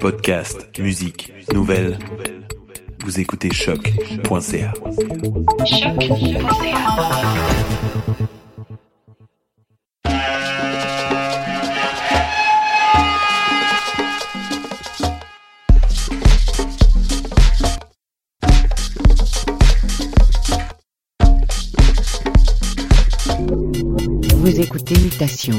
Podcast, musique, nouvelles. Vous écoutez choc.ca. Vous écoutez Mutation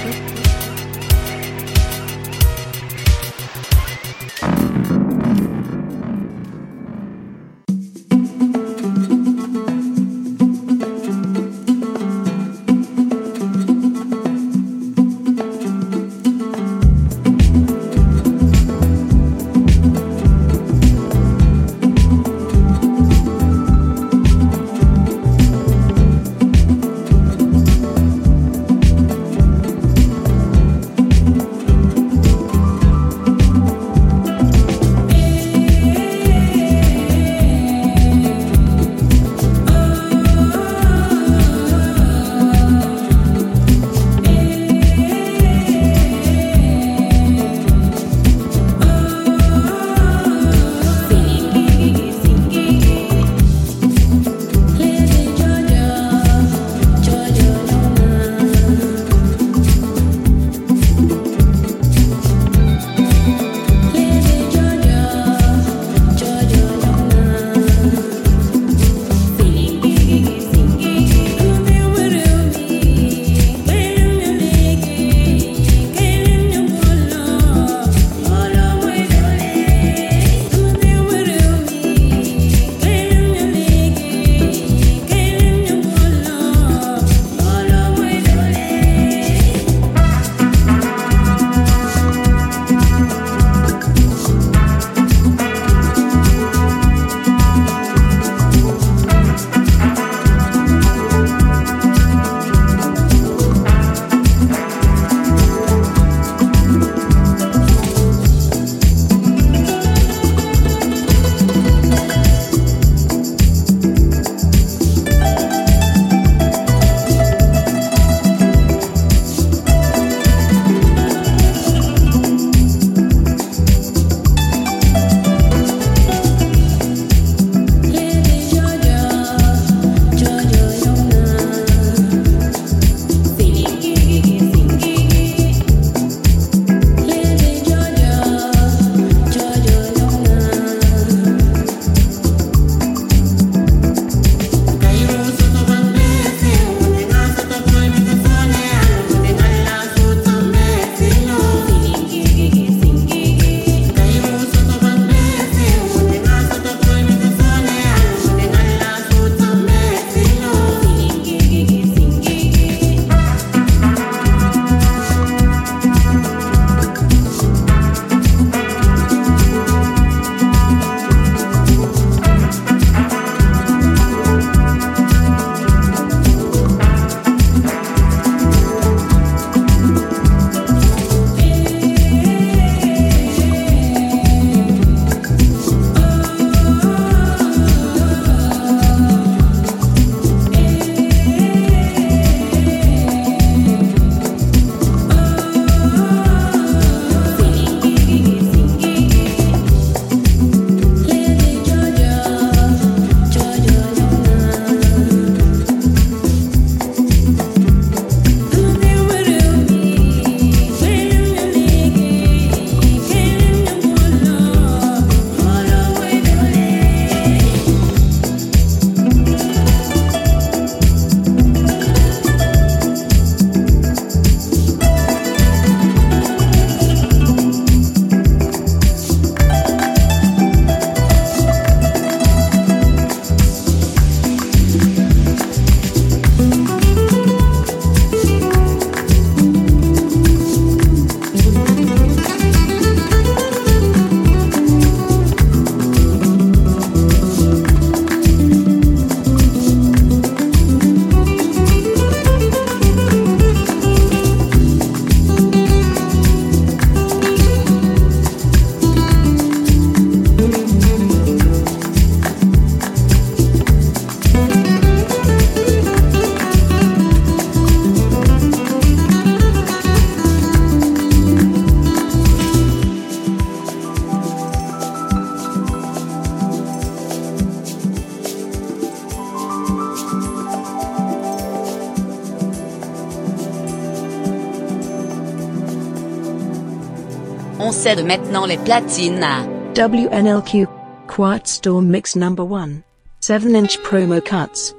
maintenant les platines à WNLQ Quiet Storm Mix Number 1 7 Inch Promo Cuts.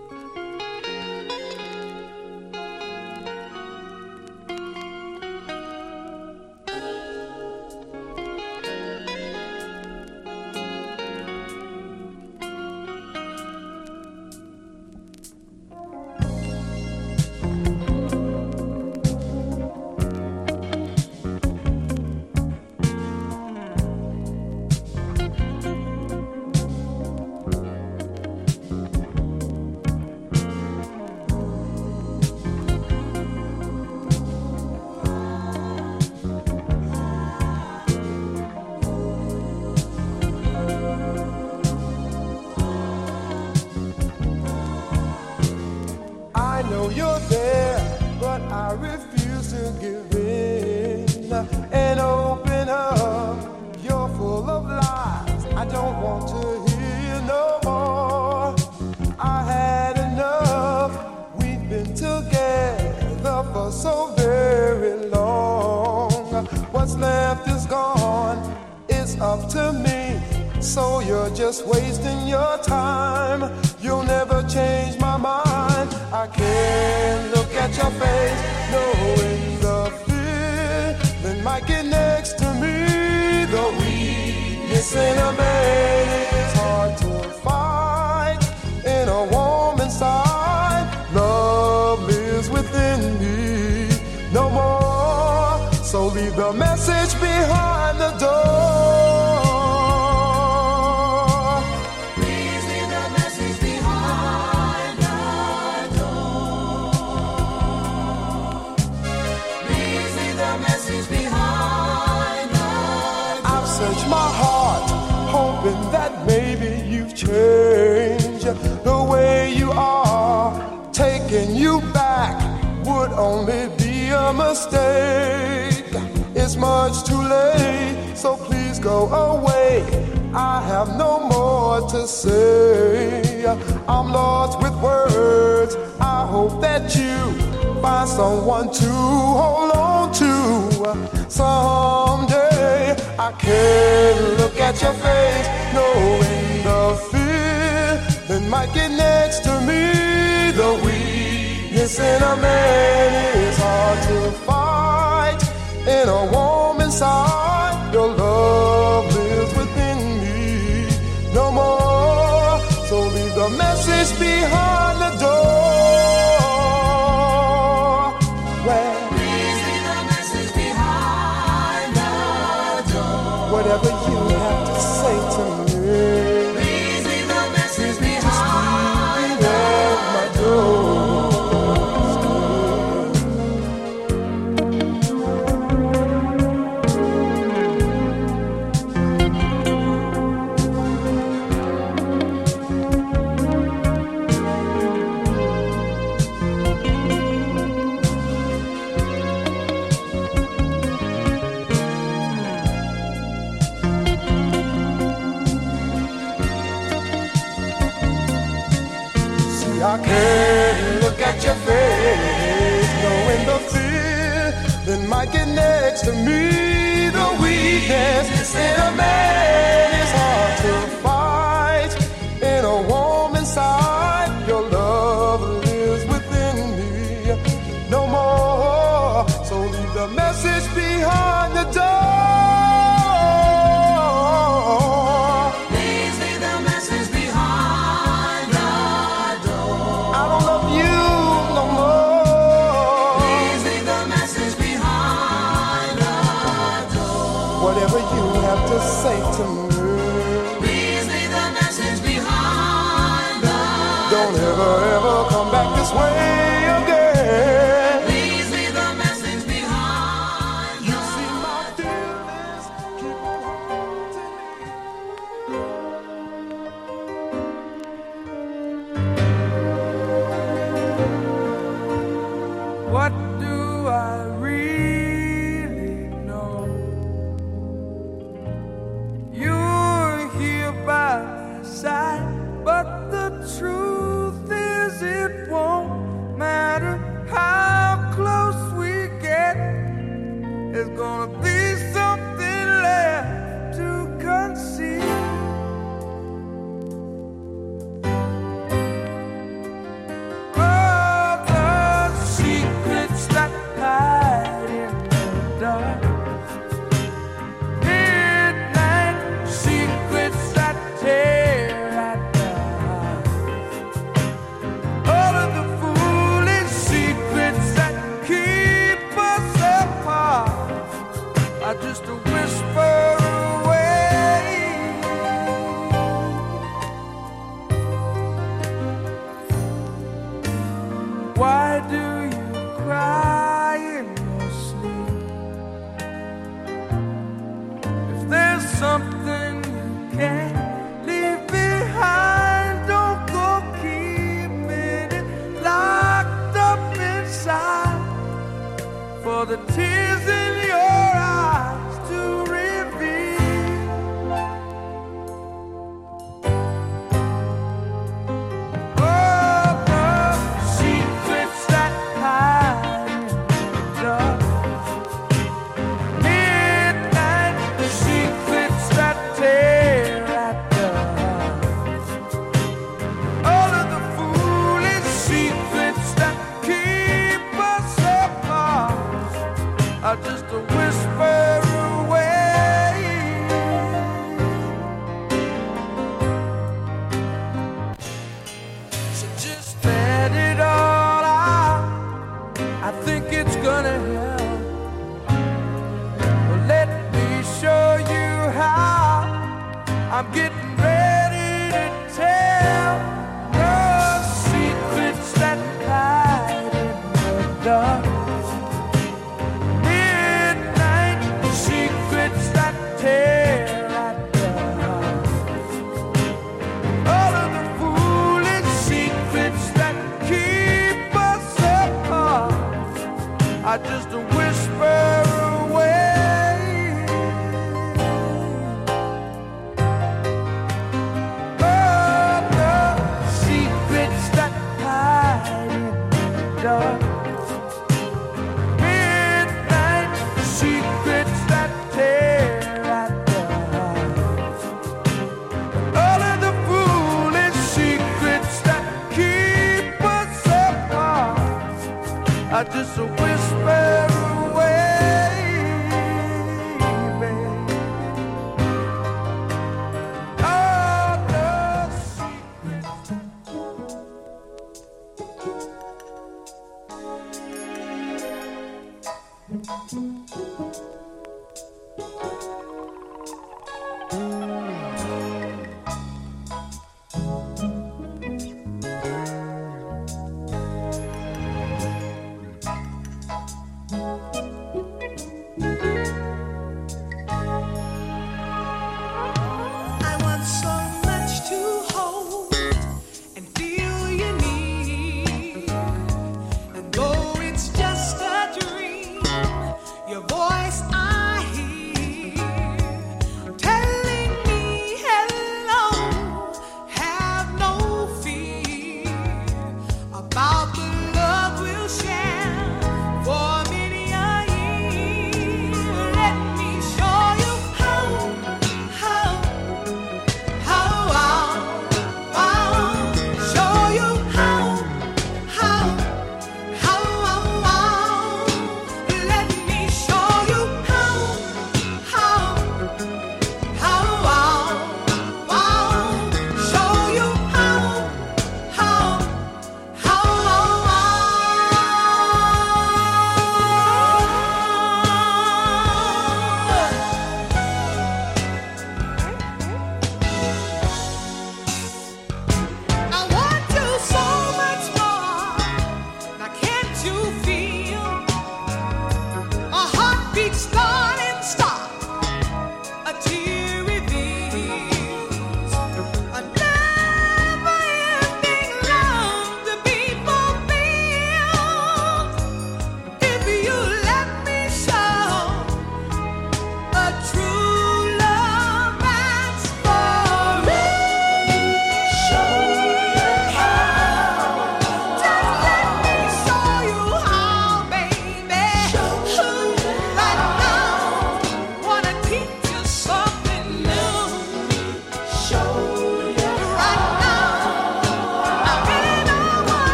with words. I hope that you find someone to hold on to someday. I can look at your face, knowing the fear that might get next to me. The weakness in a man is hard to fight in a woman's heart. behold dices, será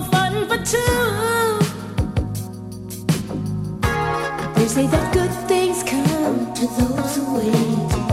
fun for two. They say that good things come to those who wait.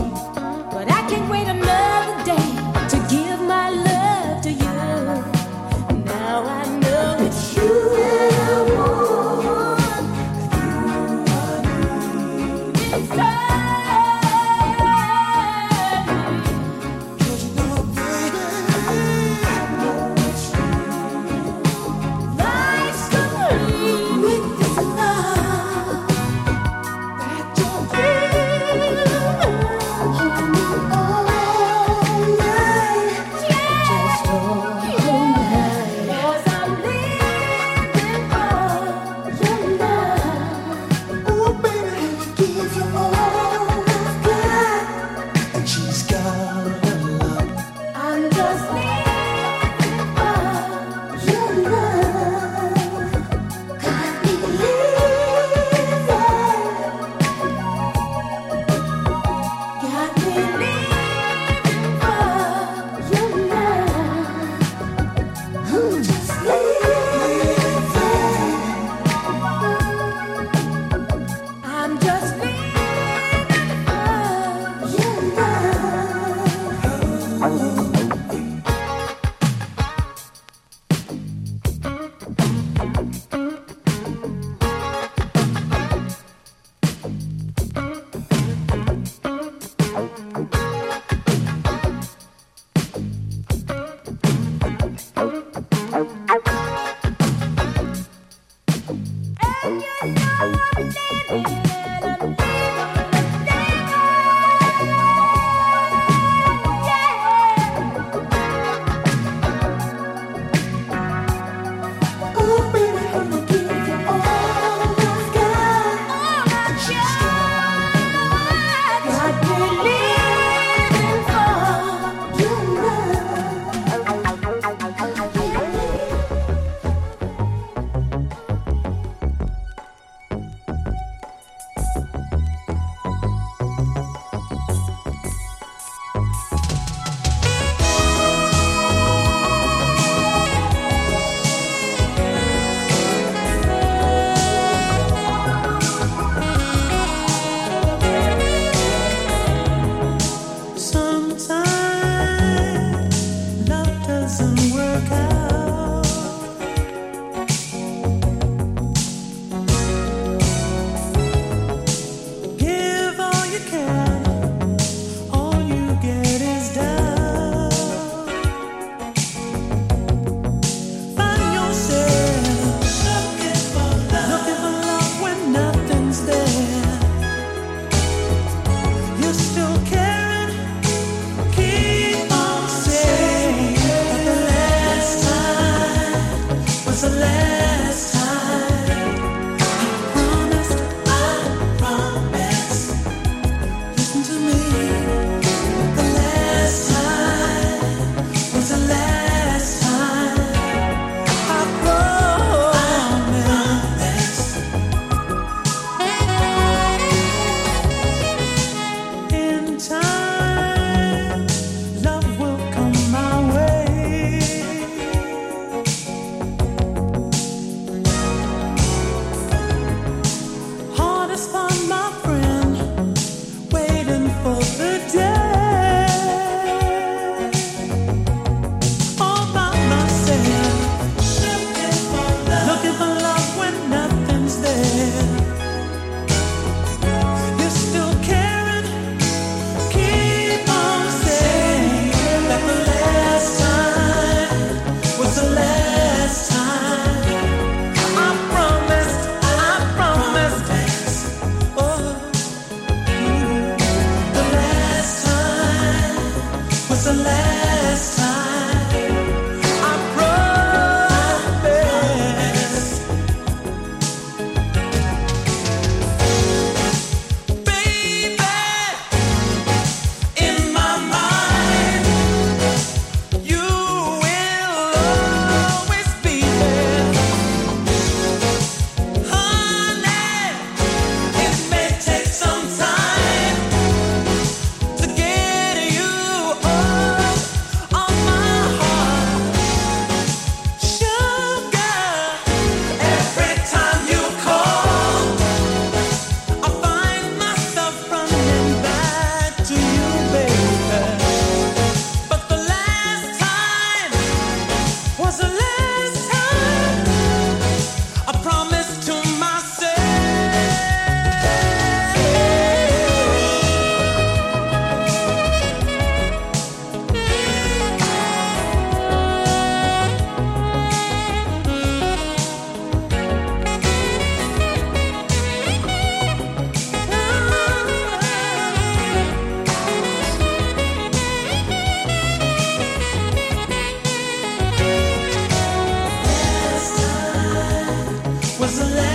was a